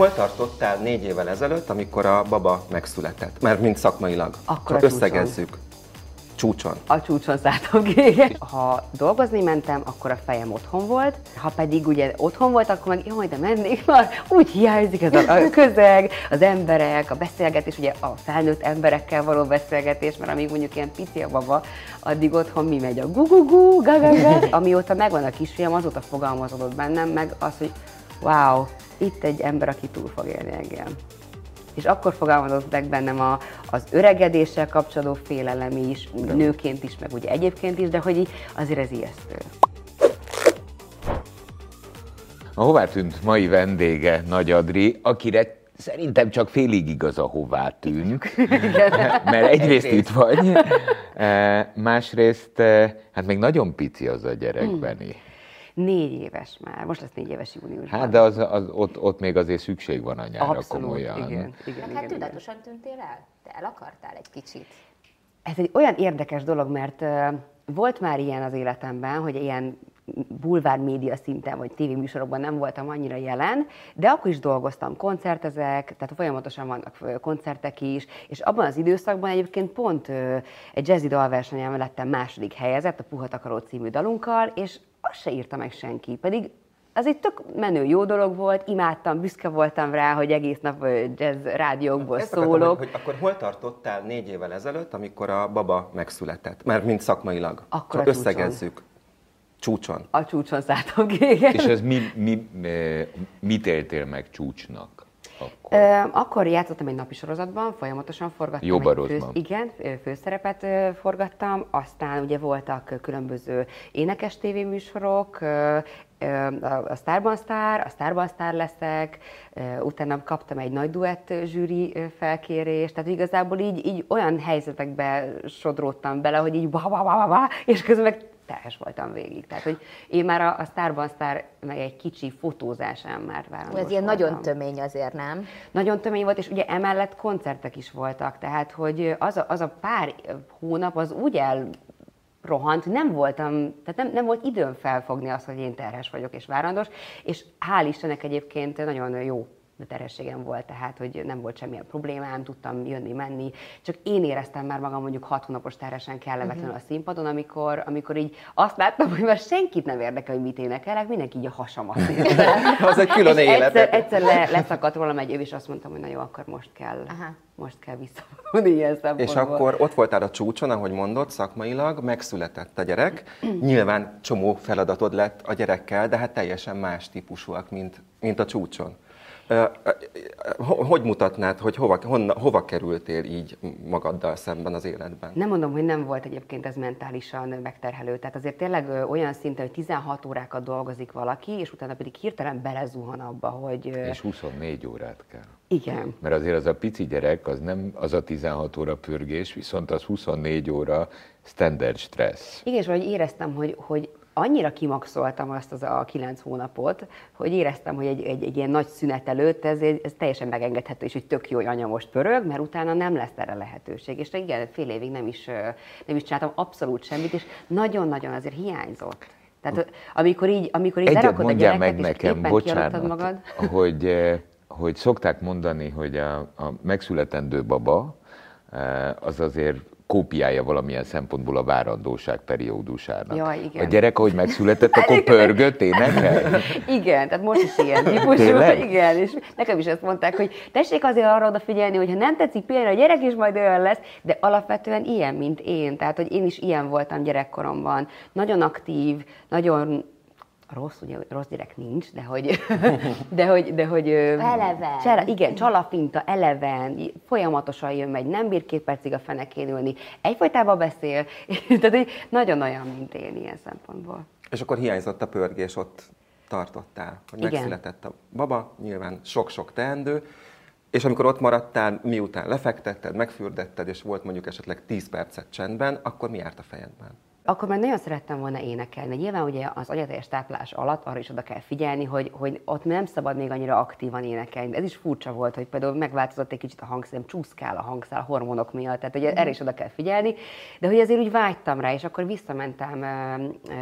Hol tartottál négy évvel ezelőtt, amikor a baba megszületett? Mert mint szakmailag. Akkor a Csak csúcson. összegezzük. Csúcson. A csúcson szálltam ki. Ha dolgozni mentem, akkor a fejem otthon volt, ha pedig ugye otthon volt, akkor meg jaj, de mennék már, úgy hiányzik ez a, a közeg, az emberek, a beszélgetés, ugye a felnőtt emberekkel való beszélgetés, mert amíg mondjuk ilyen pici a baba, addig otthon mi megy a gugugu, gagaga. Amióta megvan a kisfiam, azóta fogalmazódott bennem meg az, hogy wow, itt egy ember, aki túl fog élni engem. És akkor fogalmazott meg bennem a, az öregedéssel kapcsolódó félelem is, nőként is, meg ugye egyébként is, de hogy így azért ez ijesztő. A hová tűnt mai vendége Nagy Adri, akire szerintem csak félig igaz a hová tűnt, mert egyrészt itt vagy, eh, másrészt, eh, hát még nagyon pici az a gyerek, Hmm. Négy éves már, most lesz négy éves júniusban. Hát de az, az, ott, ott még azért szükség van anyára Abszolút, komolyan. igen, igen, Meg igen, hát igen. tudatosan tűntél el? Te el akartál egy kicsit. Ez egy olyan érdekes dolog, mert ö, volt már ilyen az életemben, hogy ilyen bulvár média szinten, vagy tévéműsorokban nem voltam annyira jelen, de akkor is dolgoztam, koncertezek, tehát folyamatosan vannak koncertek is, és abban az időszakban egyébként pont egy jazzy dalversenyen lettem második helyezett, a Puha Takaró című dalunkkal, és azt se írta meg senki, pedig az egy tök menő jó dolog volt, imádtam, büszke voltam rá, hogy egész nap jazz rádiókból Ezt akartam, szólok. Hogy, hogy akkor hol tartottál négy évvel ezelőtt, amikor a baba megszületett? Mert mint szakmailag. Akkor Csak a csúcson. összegezzük. Csúcson. A csúcson szálltam ki, igen. És ez mi, mi, mit éltél meg csúcsnak? Akkor? Ö, akkor játszottam egy napi sorozatban, folyamatosan forgattam. Jó egy barozban. igen, főszerepet forgattam, aztán ugye voltak különböző énekes tévéműsorok, a Starban Star, a Starban Star leszek, utána kaptam egy nagy duett zsűri felkérést, tehát igazából így, így olyan helyzetekbe sodródtam bele, hogy így ba, ba, ba, ba, ba, és közben meg terhes voltam végig. Tehát, hogy én már a, a Starban Star, meg egy kicsi fotózásán már várandós Ez ilyen voltam. nagyon tömény azért, nem? Nagyon tömény volt, és ugye emellett koncertek is voltak, tehát hogy az a, az a pár hónap az úgy elrohant, nem voltam, tehát nem, nem volt időm felfogni azt, hogy én terhes vagyok és várandós, és hál' Istennek egyébként nagyon jó terhességem volt, tehát hogy nem volt semmilyen problémám, tudtam jönni, menni, csak én éreztem már magam mondjuk hat hónapos terhesen kellemetlenül a színpadon, amikor, amikor így azt láttam, hogy már senkit nem érdekel, hogy mit énekelek, mindenki így a hasamat. Az egy külön és élet. Egyszer, egyszer le, leszakadt rólam egy év, és azt mondtam, hogy na jó, akkor most kell, Aha. most kell visszavonni ilyen szempontból. És akkor ott voltál a csúcson, ahogy mondod, szakmailag, megszületett a gyerek. Nyilván csomó feladatod lett a gyerekkel, de hát teljesen más típusúak, mint, mint a csúcson. Hogy mutatnád, hogy hova, honna, hova kerültél így magaddal szemben az életben? Nem mondom, hogy nem volt egyébként ez mentálisan megterhelő. Tehát azért tényleg olyan szinten, hogy 16 órákat dolgozik valaki, és utána pedig hirtelen belezuhan abba, hogy És 24 órát kell. igen. Mert azért az a pici gyerek, az nem az a 16 óra pörgés, viszont az 24 óra standard stressz. Igen, és valahogy éreztem, hogy, hogy annyira kimaxoltam azt az a kilenc hónapot, hogy éreztem, hogy egy, egy, egy ilyen nagy szünet előtt ez, ez teljesen megengedhető, és hogy tök jó, hogy anya most pörög, mert utána nem lesz erre lehetőség. És igen, fél évig nem is, nem is csináltam abszolút semmit, és nagyon-nagyon azért hiányzott. Tehát amikor így, amikor így Egyet a gyereket, meg és nekem, kialudtad bocsánat, magad. hogy, hogy szokták mondani, hogy a, a megszületendő baba az azért kópiája valamilyen szempontból a várandóság periódusának. Jaj, igen. A gyerek, ahogy megszületett, akkor pörgött, énekel? Igen, tehát most is ilyen típusú. Igen, és nekem is ezt mondták, hogy tessék azért arra odafigyelni, hogy ha nem tetszik például a gyerek is majd olyan lesz, de alapvetően ilyen, mint én. Tehát, hogy én is ilyen voltam gyerekkoromban. Nagyon aktív, nagyon rossz, ugye rossz gyerek nincs, de hogy, de hogy, de hogy Eleven. Csele, igen, csalafinta, eleven, folyamatosan jön, megy, nem bír két percig a fenekén ülni, egyfolytában beszél, tehát hogy nagyon olyan, mint én ilyen szempontból. És akkor hiányzott a pörgés, ott tartottál, hogy Igen. megszületett a baba, nyilván sok-sok teendő, és amikor ott maradtál, miután lefektetted, megfürdetted, és volt mondjuk esetleg 10 percet csendben, akkor mi járt a fejedben? Akkor már nagyon szerettem volna énekelni. Nyilván ugye az agyateljes táplás alatt arra is oda kell figyelni, hogy, hogy ott nem szabad még annyira aktívan énekelni. Ez is furcsa volt, hogy például megváltozott egy kicsit a hangszem, csúszkál a hangszál a hormonok miatt, tehát ugye erre is oda kell figyelni. De hogy azért úgy vágytam rá, és akkor visszamentem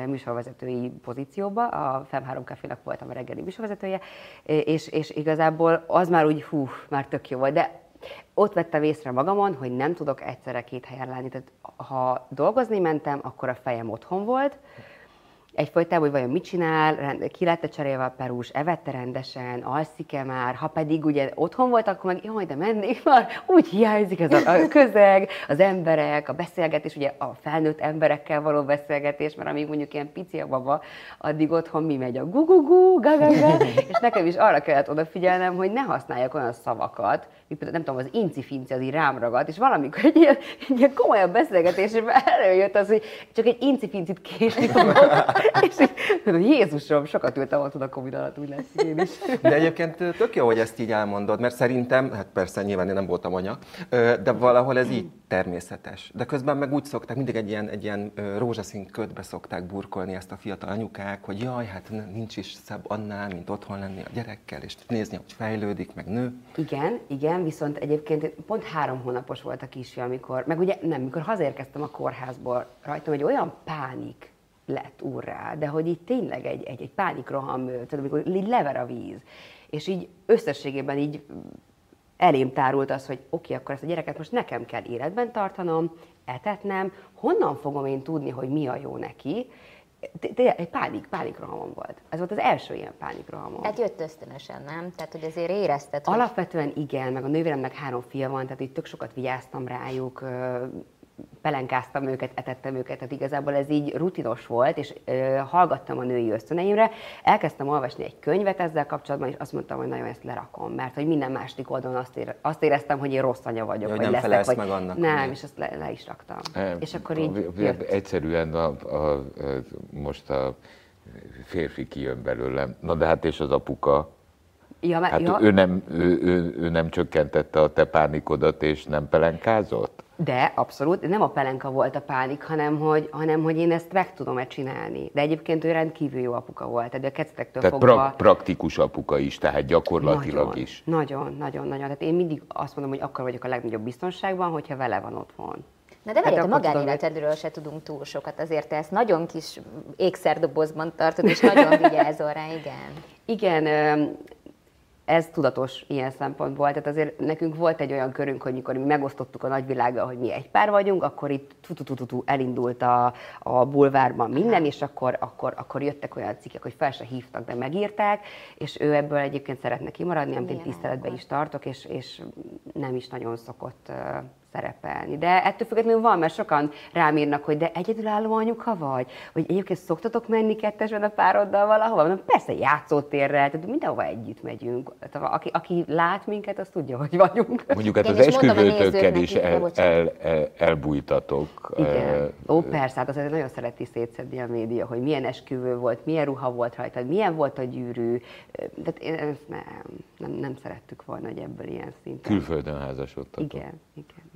műsorvezetői pozícióba, a FEM 3 Cafénak voltam a reggeli műsorvezetője, és, és igazából az már úgy, hú, már tök jó volt. De ott vettem észre magamon, hogy nem tudok egyszerre két helyen lenni. Tehát ha dolgozni mentem, akkor a fejem otthon volt, egyfolytában, hogy vajon mit csinál, ki lett cserélve a perús, evette rendesen, alszik-e már, ha pedig ugye otthon volt, akkor meg jaj, de mennék már, úgy hiányzik ez a, közeg, az emberek, a beszélgetés, ugye a felnőtt emberekkel való beszélgetés, mert amíg mondjuk ilyen pici a baba, addig otthon mi megy a gugugu, gagaga, és nekem is arra kellett odafigyelnem, hogy ne használjak olyan szavakat, mint például, nem tudom, az inci-finci az így rám ragadt, és valamikor egy ilyen, egy ilyen komolyabb beszélgetésben előjött az, hogy csak egy inci-fincit késni fogok, és így, Jézusom, sokat ültem ott a Covid alatt, úgy lesz én is. De egyébként tök jó, hogy ezt így elmondod, mert szerintem, hát persze nyilván én nem voltam anya, de valahol ez így természetes. De közben meg úgy szokták, mindig egy ilyen, egy ilyen rózsaszín ködbe szokták burkolni ezt a fiatal anyukák, hogy jaj, hát nincs is szebb annál, mint otthon lenni a gyerekkel, és nézni, hogy fejlődik, meg nő. Igen, igen, viszont egyébként pont három hónapos volt a kisfiam, amikor, meg ugye nem, mikor hazérkeztem a kórházból, rajtam egy olyan pánik lett úrrá, de hogy itt tényleg egy, egy, egy pánikroham, tehát amikor így lever a víz, és így összességében így elém tárult az, hogy oké, okay, akkor ezt a gyereket most nekem kell életben tartanom, etetnem, honnan fogom én tudni, hogy mi a jó neki, egy pánik, pánikrohamom volt. Ez volt az első ilyen pánikrohamom. Hát jött ösztönösen, nem? Tehát, hogy azért érezted, hogy... Alapvetően igen, meg a nővéremnek három fia van, tehát itt tök sokat vigyáztam rájuk, pelenkáztam őket, etettem őket, tehát igazából ez így rutinos volt, és ö, hallgattam a női ösztöneimre, elkezdtem olvasni egy könyvet ezzel kapcsolatban, és azt mondtam, hogy nagyon ezt lerakom, mert hogy minden másik oldalon azt, ére, azt éreztem, hogy én rossz anya vagyok, ja, vagy nem leszek, vagy meg annak. Nem, mi? és azt le, le, is raktam. E, és akkor így jött. Egyszerűen a, a, a, most a férfi kijön belőlem. Na de hát és az apuka? Ja, hát ja. ő, nem, ő, ő, ő nem csökkentette a te pánikodat, és nem pelenkázott? De abszolút, nem a pelenka volt a pánik, hanem hogy, hanem hogy én ezt meg tudom-e csinálni. De egyébként ő rendkívül jó apuka volt, tehát a kezdetektől tehát fogva... Pra- praktikus apuka is, tehát gyakorlatilag nagyon, is. Nagyon, nagyon, nagyon. Tehát én mindig azt mondom, hogy akkor vagyok a legnagyobb biztonságban, hogyha vele van otthon. Na de várj, hát a magánéletedről se tudunk túl sokat, azért te ezt nagyon kis ékszerdobozban tartod, és nagyon vigyázol rá, igen. Igen, ez tudatos ilyen szempontból. Tehát azért nekünk volt egy olyan körünk, hogy mikor mi megosztottuk a nagyvilággal, hogy mi egy pár vagyunk, akkor itt tututututu elindult a, a bulvárban minden, és akkor, akkor, akkor jöttek olyan cikkek, hogy fel se hívtak, de megírták, és ő ebből egyébként szeretne kimaradni, amit én tiszteletbe is tartok, és, és nem is nagyon szokott szerepelni. De ettől függetlenül van, mert sokan rám írnak, hogy de egyedülálló anyuka vagy, vagy egyébként szoktatok menni kettesben a pároddal valahova? Mondom, persze játszótérrel, tehát mindenhova együtt megyünk. Tehát, aki, aki lát minket, az tudja, hogy vagyunk. Mondjuk hát az esküvőtökkel is el, el, el, elbújtatok. Igen. Ó, persze, hát azért nagyon szereti szétszedni a média, hogy milyen esküvő volt, milyen ruha volt rajta, milyen volt a gyűrű. Tehát én ezt nem, nem, nem szerettük volna, hogy ebből ilyen szinten. Külföldön házasodtatok. Igen, igen.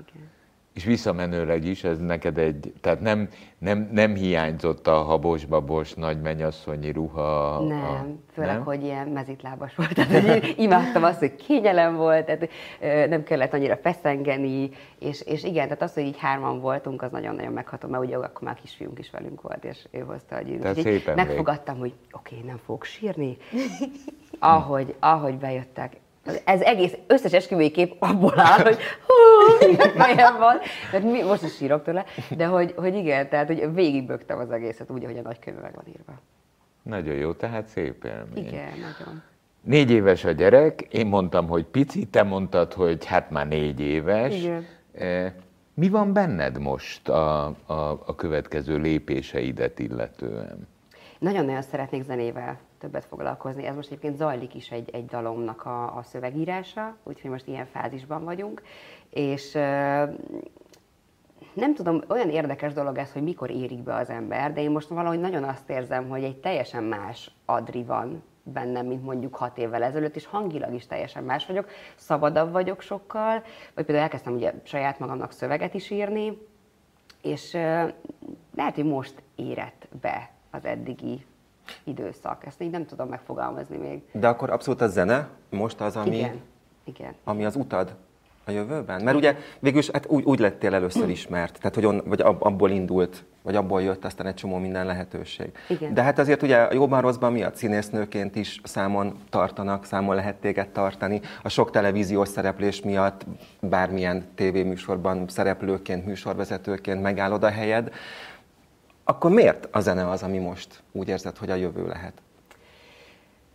És visszamenőleg is, ez neked egy, tehát nem, nem, nem hiányzott a habos-babos nagy mennyasszonyi ruha? Nem, a, főleg, nem? hogy ilyen mezitlábas volt. Tehát, hogy imádtam azt, hogy kényelem volt, tehát nem kellett annyira feszengeni, és, és igen, tehát az, hogy így hárman voltunk, az nagyon-nagyon megható, mert ugye akkor már kisfiunk is velünk volt, és ő hozta a gyűrűt. Megfogadtam, hogy oké, okay, nem fogok sírni. Ahogy, ahogy bejöttek, ez egész összes esküvői kép abból áll, hogy hú, fejem van, tehát mi, most is sírok tőle, de hogy, hogy igen, tehát hogy végigbögtem az egészet úgy, ahogy a nagykönyv meg van írva. Nagyon jó, tehát szép élmény. Igen, nagyon. Négy éves a gyerek, én mondtam, hogy pici, te mondtad, hogy hát már négy éves. Igen. E, mi van benned most a, a, a következő lépéseidet illetően? Nagyon-nagyon szeretnék zenével többet foglalkozni. Ez most egyébként zajlik is egy, egy dalomnak a, a szövegírása, úgyhogy most ilyen fázisban vagyunk. És nem tudom, olyan érdekes dolog ez, hogy mikor érik be az ember, de én most valahogy nagyon azt érzem, hogy egy teljesen más Adri van bennem, mint mondjuk hat évvel ezelőtt, és hangilag is teljesen más vagyok, szabadabb vagyok sokkal, vagy például elkezdtem ugye saját magamnak szöveget is írni, és lehet, hogy most érett be az eddigi időszak. Ezt így nem tudom megfogalmazni még. De akkor abszolút a zene most az, ami, Igen. Igen. ami az utad a jövőben? Mert ugye végülis hát úgy, úgy lettél először ismert, tehát hogy on, vagy ab, abból indult, vagy abból jött aztán egy csomó minden lehetőség. Igen. De hát azért ugye a jóban rosszban miatt színésznőként is számon tartanak, számon lehet téged tartani. A sok televíziós szereplés miatt bármilyen tévéműsorban szereplőként, műsorvezetőként megállod a helyed. Akkor miért a zene az, ami most úgy érzed, hogy a jövő lehet?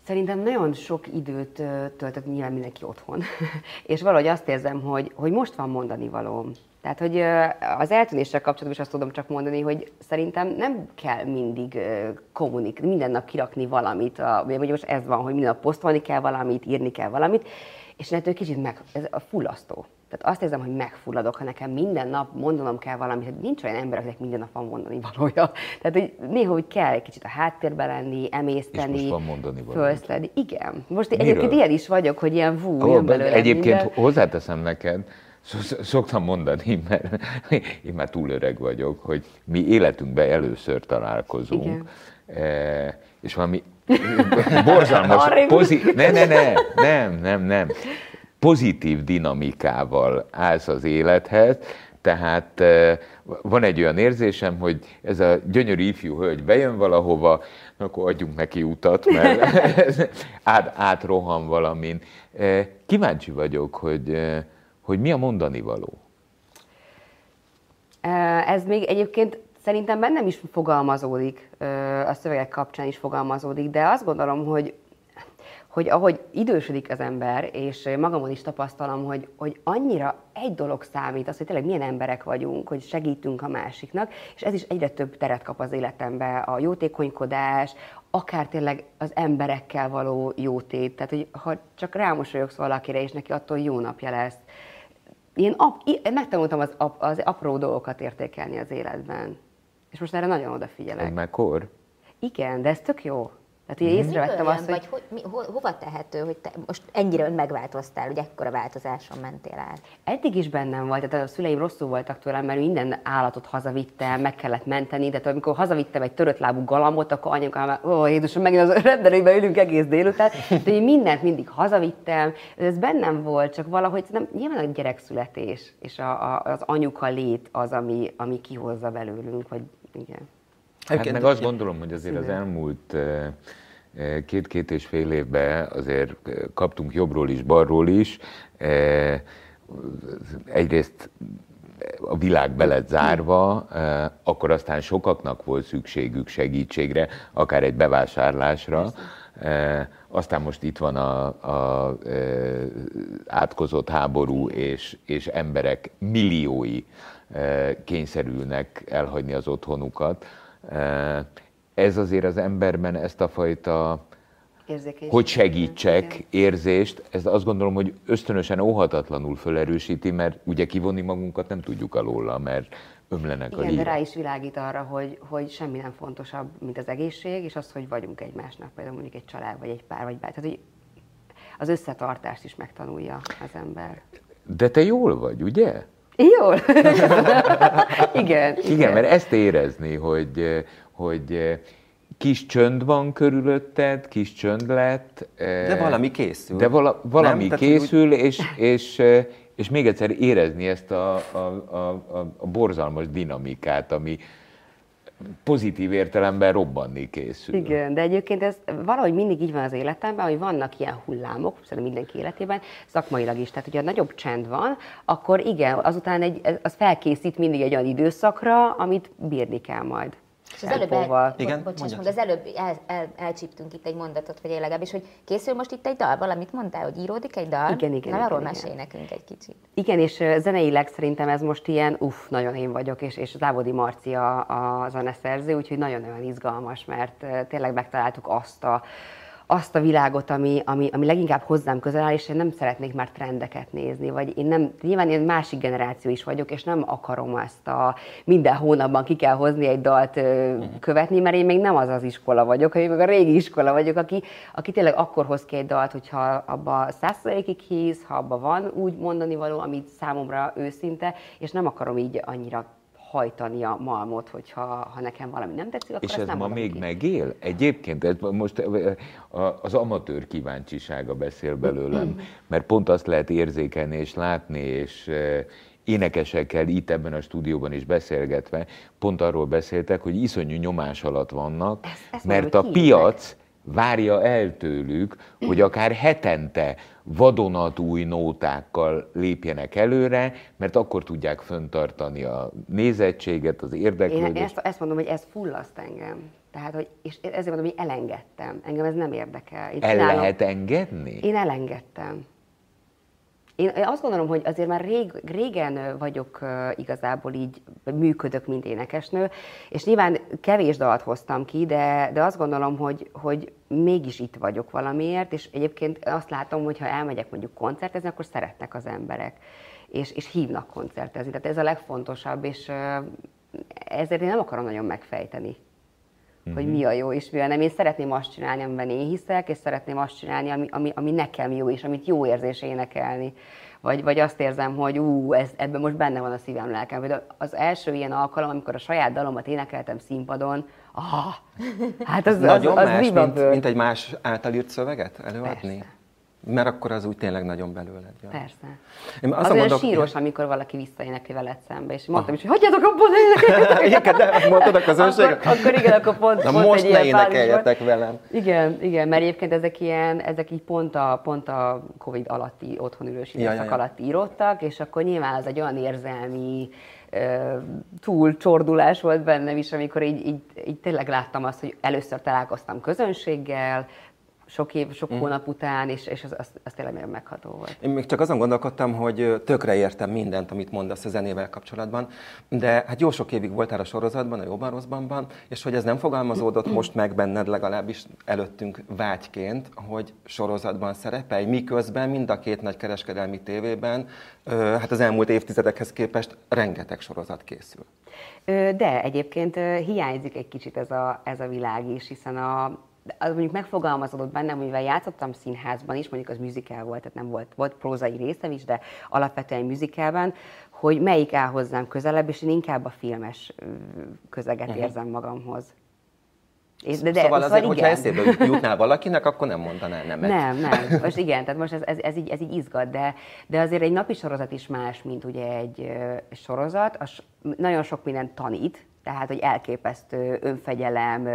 Szerintem nagyon sok időt töltök nyilván mindenki otthon, és valahogy azt érzem, hogy, hogy most van mondani valóm. Tehát, hogy az eltűnéssel kapcsolatban is azt tudom csak mondani, hogy szerintem nem kell mindig kommunikálni, minden nap kirakni valamit, a, vagy most ez van, hogy minden nap posztolni kell valamit, írni kell valamit, és ettől kicsit meg, ez a fullasztó. Tehát azt érzem, hogy megfulladok, ha nekem minden nap mondanom kell valamit, hogy nincs olyan ember, akinek minden nap van mondani valója. Tehát, hogy néha hogy kell egy kicsit a háttérben lenni, emészteni, És most van mondani valója. fölszledni. Igen. Most Miről? egyébként ilyen is vagyok, hogy ilyen vú, Ó, jön belőle Egyébként minden. hozzáteszem neked, sz- szoktam mondani, mert én már túl öreg vagyok, hogy mi életünkben először találkozunk, Igen. e, és valami borzalmas, pozit, ne, ne, ne, nem, nem, nem, pozitív dinamikával állsz az élethez, tehát van egy olyan érzésem, hogy ez a gyönyörű ifjú hölgy bejön valahova, akkor adjunk neki utat, mert át, átrohan valamin. Kíváncsi vagyok, hogy, hogy mi a mondani való. Ez még egyébként szerintem bennem is fogalmazódik, a szövegek kapcsán is fogalmazódik, de azt gondolom, hogy hogy ahogy idősödik az ember, és magamon is tapasztalom, hogy, hogy annyira egy dolog számít, az, hogy tényleg milyen emberek vagyunk, hogy segítünk a másiknak, és ez is egyre több teret kap az életembe, a jótékonykodás, akár tényleg az emberekkel való jótét, tehát hogy ha csak rámosolyogsz valakire, és neki attól jó napja lesz, én ap, i- megtanultam az, ap, az apró dolgokat értékelni az életben. És most erre nagyon odafigyelek. Mekkor? Igen, de ez tök jó. Tehát így észrevettem Mitől azt, jön, hogy vagy ho, mi, ho, hova tehető, hogy te most ennyire megváltoztál, hogy ekkora változáson mentél át? eddig is bennem volt, tehát a szüleim rosszul voltak tőlem, mert minden állatot hazavittem, meg kellett menteni, de amikor hazavittem egy törött lábú galambot, akkor anyukám már, ó, Jézusom, megint az rendelőben ülünk egész délután, de én mindent mindig hazavittem, ez bennem volt, csak valahogy nem, nyilván a gyerekszületés és a, a, az anyuka lét az, ami, ami kihozza belőlünk, vagy igen. Hát meg azt gondolom, hogy azért az elmúlt eh, eh, két-két és fél évben azért eh, kaptunk jobbról is, balról is. Egyrészt a világ be lett zárva, akkor aztán sokaknak volt szükségük segítségre, akár egy bevásárlásra. Aztán most itt van a, a átkozott háború, és, és emberek milliói kényszerülnek elhagyni az otthonukat. Ez azért az emberben ezt a fajta hogy segítsek Igen. érzést, ez azt gondolom, hogy ösztönösen óhatatlanul felerősíti, mert ugye kivonni magunkat nem tudjuk alóla, mert ömlenek a Igen, de rá is világít arra, hogy, hogy semmi nem fontosabb, mint az egészség, és az, hogy vagyunk egymásnak, például mondjuk egy család, vagy egy pár, vagy bár. Tehát, hogy az összetartást is megtanulja az ember. De te jól vagy, ugye? Jól. igen, igen. Mert ezt érezni, hogy, eh, hogy eh, kis csönd van körülötted, kis csönd lett. eh, De valami készül. De vala, valami Nem? Tehát, készül, és, és, eh, és még egyszer érezni ezt a, a, a, a, a borzalmas dinamikát, ami pozitív értelemben robbanni készül. Igen, de egyébként ez valahogy mindig így van az életemben, hogy vannak ilyen hullámok, szerintem mindenki életében, szakmailag is. Tehát, hogyha nagyobb csend van, akkor igen, azután egy, az felkészít mindig egy olyan időszakra, amit bírni kell majd. És az előbb, el, Igen, bocsáss meg, az előbb el, el, elcsíptünk itt egy mondatot, vagy legalábbis, hogy készül most itt egy dal, valamit mondtál, hogy íródik egy dal? Igen, igen, Na, igen, arról igen. mesélj nekünk egy kicsit. Igen, és zeneileg szerintem ez most ilyen, uff, nagyon én vagyok, és, és Závodi Marci a, a zeneszerző, úgyhogy nagyon-nagyon izgalmas, mert tényleg megtaláltuk azt a, azt a világot, ami, ami, ami leginkább hozzám közel áll, és én nem szeretnék már trendeket nézni, vagy én nem, nyilván én másik generáció is vagyok, és nem akarom ezt a minden hónapban ki kell hozni egy dalt ö, követni, mert én még nem az az iskola vagyok, hanem még a régi iskola vagyok, aki, aki tényleg akkor hoz ki egy dalt, hogyha abba százszerékig hisz, ha abba van úgy mondani való, amit számomra őszinte, és nem akarom így annyira hajtani a malmot, hogyha ha nekem valami nem tetszik, akkor És ez nem ma még ki. megél? Egyébként ez most az amatőr kíváncsisága beszél belőlem, mert pont azt lehet érzékelni és látni, és énekesekkel itt ebben a stúdióban is beszélgetve, pont arról beszéltek, hogy iszonyú nyomás alatt vannak, Ezt- ezt mert a piac várja el tőlük, hogy akár hetente vadonatúj nótákkal lépjenek előre, mert akkor tudják föntartani a nézettséget, az Én érdeklődést. ezt, ezt mondom, hogy ez fullaszt engem. Tehát, hogy, és ezért mondom, hogy elengedtem. Engem ez nem érdekel. Én El csinálom- lehet engedni? Én elengedtem. Én azt gondolom, hogy azért már rég, régen vagyok igazából így, működök, mint énekesnő, és nyilván kevés dalt hoztam ki, de, de azt gondolom, hogy, hogy mégis itt vagyok valamiért, és egyébként azt látom, hogy ha elmegyek mondjuk koncertezni, akkor szeretnek az emberek, és, és hívnak koncertezni. Tehát ez a legfontosabb, és ezért én nem akarom nagyon megfejteni hogy mi a jó és mi a nem. Én szeretném azt csinálni, amiben én hiszek, és szeretném azt csinálni, ami, ami, ami nekem jó, és amit jó érzés énekelni. Vagy, vagy azt érzem, hogy ú, ez, ebben most benne van a szívem, lelkem. Vagy az első ilyen alkalom, amikor a saját dalomat énekeltem színpadon, ah, hát az, az, Nagyon az, más, viva mint, mint egy más által írt szöveget előadni? Persze. Mert akkor az úgy tényleg nagyon belőled jön. Persze. Én Az olyan gondolok- síros, amikor valaki visszaénekli veled szembe, és mondtam is, hogy hagyjatok abban énekelni. Igen, de mondtad a közönségnek? Akkor, akkor igen, akkor pont, Na pont most egy ne énekeljetek velem. Igen, igen, mert egyébként ezek ilyen, ezek így pont a, pont a Covid alatti otthonülős Ja, ja, időszak ja. alatt írottak, és akkor nyilván az egy olyan érzelmi túl csordulás volt bennem is, amikor így, így, így tényleg láttam azt, hogy először találkoztam közönséggel, sok év, sok Mm. hónap után, és, és az, az, az tényleg nagyon megható volt. Én még csak azon gondolkodtam, hogy tökre értem mindent, amit mondasz a zenével kapcsolatban, de hát jó sok évig voltál a sorozatban, a Jóban Rosszbanban, és hogy ez nem fogalmazódott most meg benned legalábbis előttünk vágyként, hogy sorozatban szerepelj, miközben mind a két nagy kereskedelmi tévében, hát az elmúlt évtizedekhez képest rengeteg sorozat készül. De egyébként hiányzik egy kicsit ez a, ez a világ is, hiszen a, az mondjuk megfogalmazódott bennem, mivel játszottam színházban is, mondjuk az musical volt, tehát nem volt, volt prózai részem is, de alapvetően musicalben, hogy melyik áll hozzám közelebb, és én inkább a filmes közeget uh-huh. érzem magamhoz. És, de, de, szóval azért, igen. hogyha eszébe jutnál valakinek, akkor nem mondanál nemet. Nem, nem. Most igen, tehát most ez, ez, ez, így, ez így izgat, de, de azért egy napi sorozat is más, mint ugye egy sorozat. Az nagyon sok mindent tanít, tehát, hogy elképesztő önfegyelem,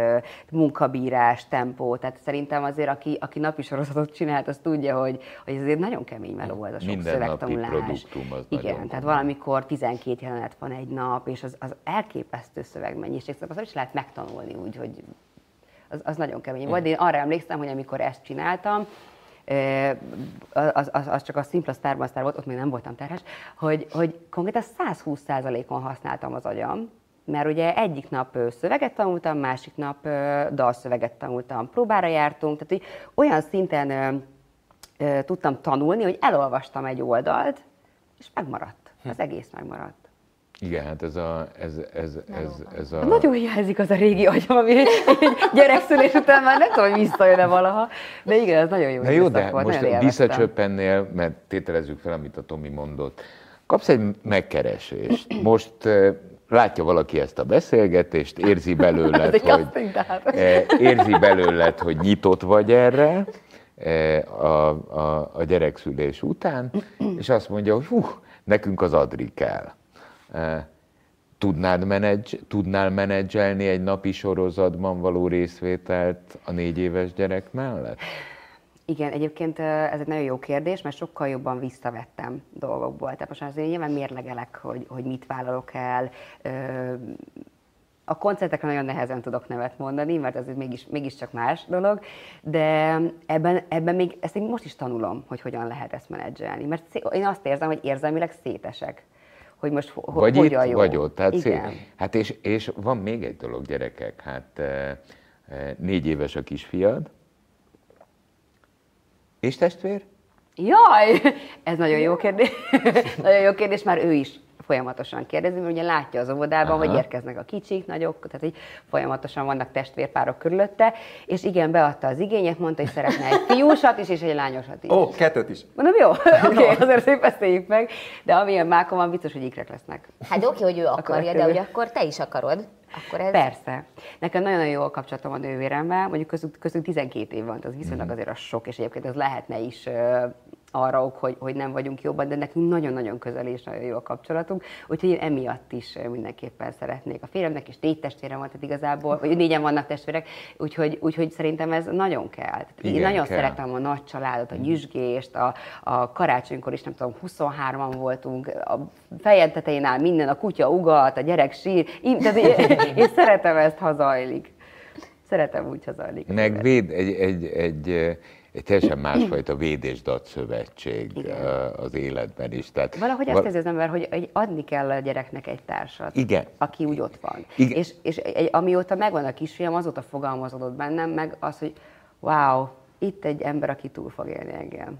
munkabírás, tempó. Tehát szerintem azért, aki, aki napi sorozatot csinált, az tudja, hogy, hogy ez azért nagyon kemény meló ez a sok Mindennapi szövegtanulás. produktum, az Igen, tehát komoly. valamikor 12 jelenet van egy nap, és az, az elképesztő szövegmennyiség. Szóval azt nem is lehet megtanulni úgy, hogy az, az nagyon kemény volt. Én arra emlékszem, hogy amikor ezt csináltam, az, az, az csak a szimpla sztárban sztár volt, ott még nem voltam terhes, hogy, hogy konkrétan 120%-on használtam az agyam, mert ugye egyik nap szöveget tanultam, másik nap dalszöveget tanultam, próbára jártunk, tehát hogy olyan szinten tudtam tanulni, hogy elolvastam egy oldalt, és megmaradt. Az egész megmaradt. Igen, hát ez a, ez, ez, ez, ez a... Nagyon hiányzik az a régi agyam, ami gyerekszülés után már nem tudom, hogy visszajön-e valaha, de igen, ez nagyon jó Na jó, de volt, most visszacsöppennél, mert tételezzük fel, amit a Tomi mondott. Kapsz egy megkeresést. Most látja valaki ezt a beszélgetést, érzi belőled, hogy, eh, érzi belőled, hogy nyitott vagy erre eh, a, a, a gyerekszülés után, és azt mondja, hogy hú, nekünk az Adri kell. Eh, Tudnád menedzs, tudnál menedzselni egy napi sorozatban való részvételt a négy éves gyerek mellett? Igen, egyébként ez egy nagyon jó kérdés, mert sokkal jobban visszavettem dolgokból. Tehát most azért nyilván mérlegelek, hogy, hogy mit vállalok el. A koncertekre nagyon nehezen tudok nevet mondani, mert ez mégis, mégiscsak más dolog, de ebben, ebben még, ezt én most is tanulom, hogy hogyan lehet ezt menedzselni. Mert én azt érzem, hogy érzelmileg szétesek. Hogy most ho- Vagy itt, hogyan jó. vagy ott. Tehát Igen. szép. Hát és, és van még egy dolog, gyerekek. Hát négy éves a kisfiad. És testvér? Jaj, ez nagyon jó kérdés. nagyon jó kérdés, már ő is folyamatosan kérdezi, mert ugye látja az óvodában, Aha. hogy érkeznek a kicsik, nagyok, tehát hogy folyamatosan vannak testvérpárok körülötte, és igen, beadta az igényet, mondta, hogy szeretne egy fiúsat is, és egy lányosat is. Ó, kettőt is. Mondom, jó, oké, okay, azért szép beszéljük meg, de amilyen mákon van, biztos, hogy ikrek lesznek. Hát oké, hogy ő akarja, de hogy akkor te is akarod. Akkor ez... Persze. Nekem nagyon jó a kapcsolatom a nővéremmel, mondjuk köztük, köztük 12 év van, az viszonylag azért az sok, és egyébként ez lehetne is arra ok, hogy, hogy nem vagyunk jobban, de nekünk nagyon-nagyon közel és nagyon jó a kapcsolatunk, úgyhogy én emiatt is mindenképpen szeretnék. A férjemnek is négy testvérem van, tehát igazából, vagy négyen vannak testvérek, úgyhogy, úgyhogy szerintem ez nagyon kell. Tehát én Igen, nagyon kell. szeretem a nagy családot, a nyüzsgést, a, a karácsonykor is nem tudom, 23-an voltunk, a fejen tetején áll minden, a kutya ugat, a gyerek sír, én, tehát én, én szeretem ezt, ha zajlik. Szeretem úgy, ha zajlik. Meg véd, egy, egy, egy, eh, egy teljesen másfajta védésdat szövetség Igen. az életben is. Tehát Valahogy azt val- kezdi az ember, hogy adni kell a gyereknek egy társat, Igen. aki úgy ott van. Igen. És, és egy, amióta megvan a kisfiam, azóta fogalmazódott bennem meg az, hogy wow, itt egy ember, aki túl fog élni engem.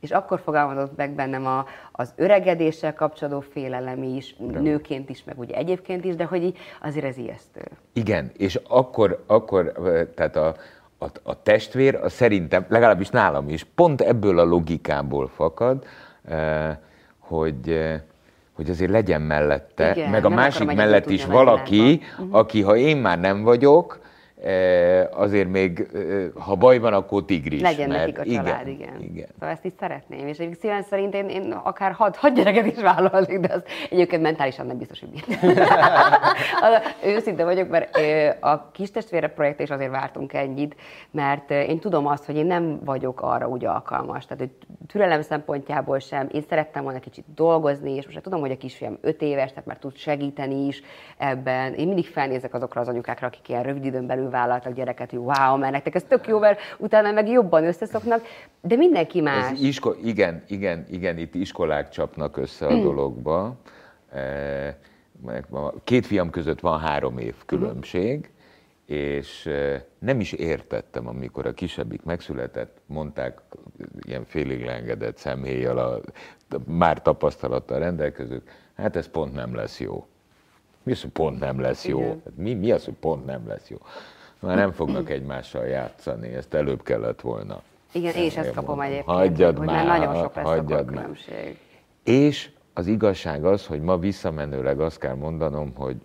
És akkor fogalmazott meg bennem a, az öregedéssel kapcsolódó félelem is, nőként is, meg ugye egyébként is, de hogy így azért ez ijesztő. Igen, és akkor, akkor eh, tehát a, a, a testvér, a szerintem, legalábbis nálam is, pont ebből a logikából fakad, eh, hogy, eh, hogy azért legyen mellette, Igen, meg a másik mellett is valaki, aki ha én már nem vagyok, azért még, eh, ha baj van, akkor tigris. Legyen mert nekik a család, igen. igen. Szóval ezt így szeretném. És egyébként szívem szerint én, én akár hat, hat gyereket is vállalnék, de az egyébként mentálisan nem biztos, hogy bír. Az- Őszinte vagyok, mert ö, a kis testvére projekt is azért vártunk ennyit, mert én tudom azt, hogy én nem vagyok arra úgy alkalmas. Tehát, hogy türelem szempontjából sem. Én szerettem volna kicsit dolgozni, és most tudom, hogy a kisfiam öt éves, tehát már tud segíteni is ebben. Én mindig felnézek azokra az anyukákra, akik ilyen rövid időn belül vállaltak gyereket, hogy wow, mert nektek ez tök jó, mert utána meg jobban összeszoknak, de mindenki más. Ez isko- igen, igen, igen, itt iskolák csapnak össze Hmm. a dologba. Eh, meg ma- Két fiam között van három év különbség, és eh, nem is értettem, amikor a kisebbik megszületett, mondták ilyen félig leengedett szemhéjjal, a, már tapasztalattal rendelkezők, hát ez pont nem lesz jó. Mi az, hogy pont nem lesz jó? Igen. Hát Mi, mi az, hogy pont nem lesz jó? Már nem fognak egymással játszani, ezt előbb kellett volna. Igen, én is ezt Mondom, kapom egyébként, Hagyjad hogy már, már nagyon sok lesz a hagyjad korkülönbség. És az igazság az, hogy ma visszamenőleg azt kell mondanom, hogy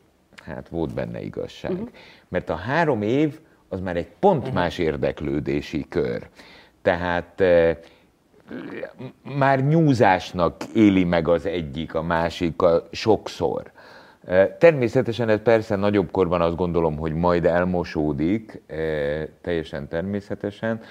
hát volt benne igazság. Uh-huh. Mert a három év az már egy pont más érdeklődési kör. Tehát eh, m- már nyúzásnak éli meg az egyik, a másik a sokszor. Természetesen ez persze nagyobb korban azt gondolom, hogy majd elmosódik, teljesen természetesen,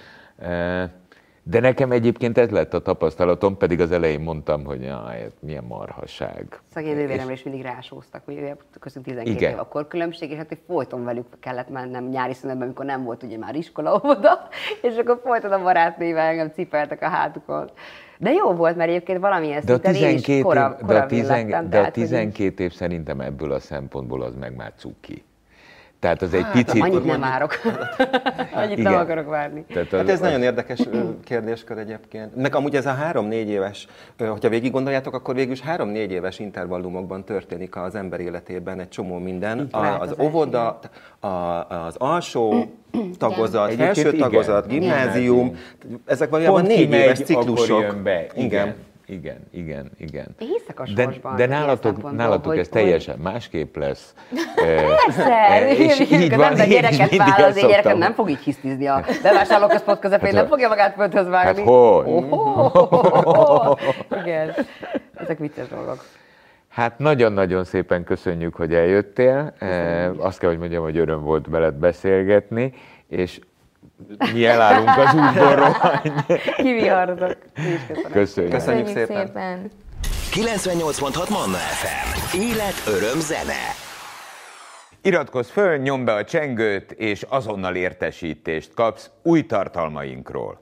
de nekem egyébként ez lett a tapasztalatom, pedig az elején mondtam, hogy jaj, ez milyen marhaság. Szegény nővéremre is mindig rásóztak, ugye köztünk 12 Igen. év a korkülönbség, és hát hogy folyton velük kellett mennem nyári szünetben, amikor nem volt ugye már iskola oda, és akkor folyton a barátnével engem cipeltek a hátukon. De jó volt, mert egyébként valamilyen De szinten én is 12 kora, év, de a, tizen, de a tehát, hogy így- 12 év szerintem ebből a szempontból az meg már cuki. Tehát az egy Hát, picit... annyit nem várok. annyit nem Igen. akarok várni. Tehát az, Hát ez az, nagyon érdekes kérdéskör egyébként. Meg amúgy ez a három-négy éves, hogyha végig gondoljátok, akkor végül is három-négy éves intervallumokban történik az ember életében egy csomó minden. A, az óvoda, a, az alsó tagozat, Egyébként felső igen. tagozat, gimnázium, ezek valójában Pont négy éves akkor ciklusok. jön be. Igen. Igen. Igen, igen, igen. Én hiszek a De, de nálatok, nálatok hogy- ez teljesen másképp lesz. Persze, és és így van, is gyereket vállal, az ezt én gyerekem szoktam. nem fog így hisztizni a bevásárlóközpont közepén, Hát, nem fogja magát földhöz vágni. Hát hogy? Igen, ezek vicces dolgok. Hát nagyon-nagyon szépen köszönjük, hogy eljöttél. Eh, Azt kell, hogy mondjam, hogy öröm volt veled beszélgetni, és mi elállunk az útból, rohanj. Kiviharzok. Köszönjük. Köszönjük Köszönjük szépen. szépen. 98.6 Manna FM. Élet, öröm, zene. Iratkozz föl, nyomd be a csengőt, és azonnal értesítést kapsz új tartalmainkról.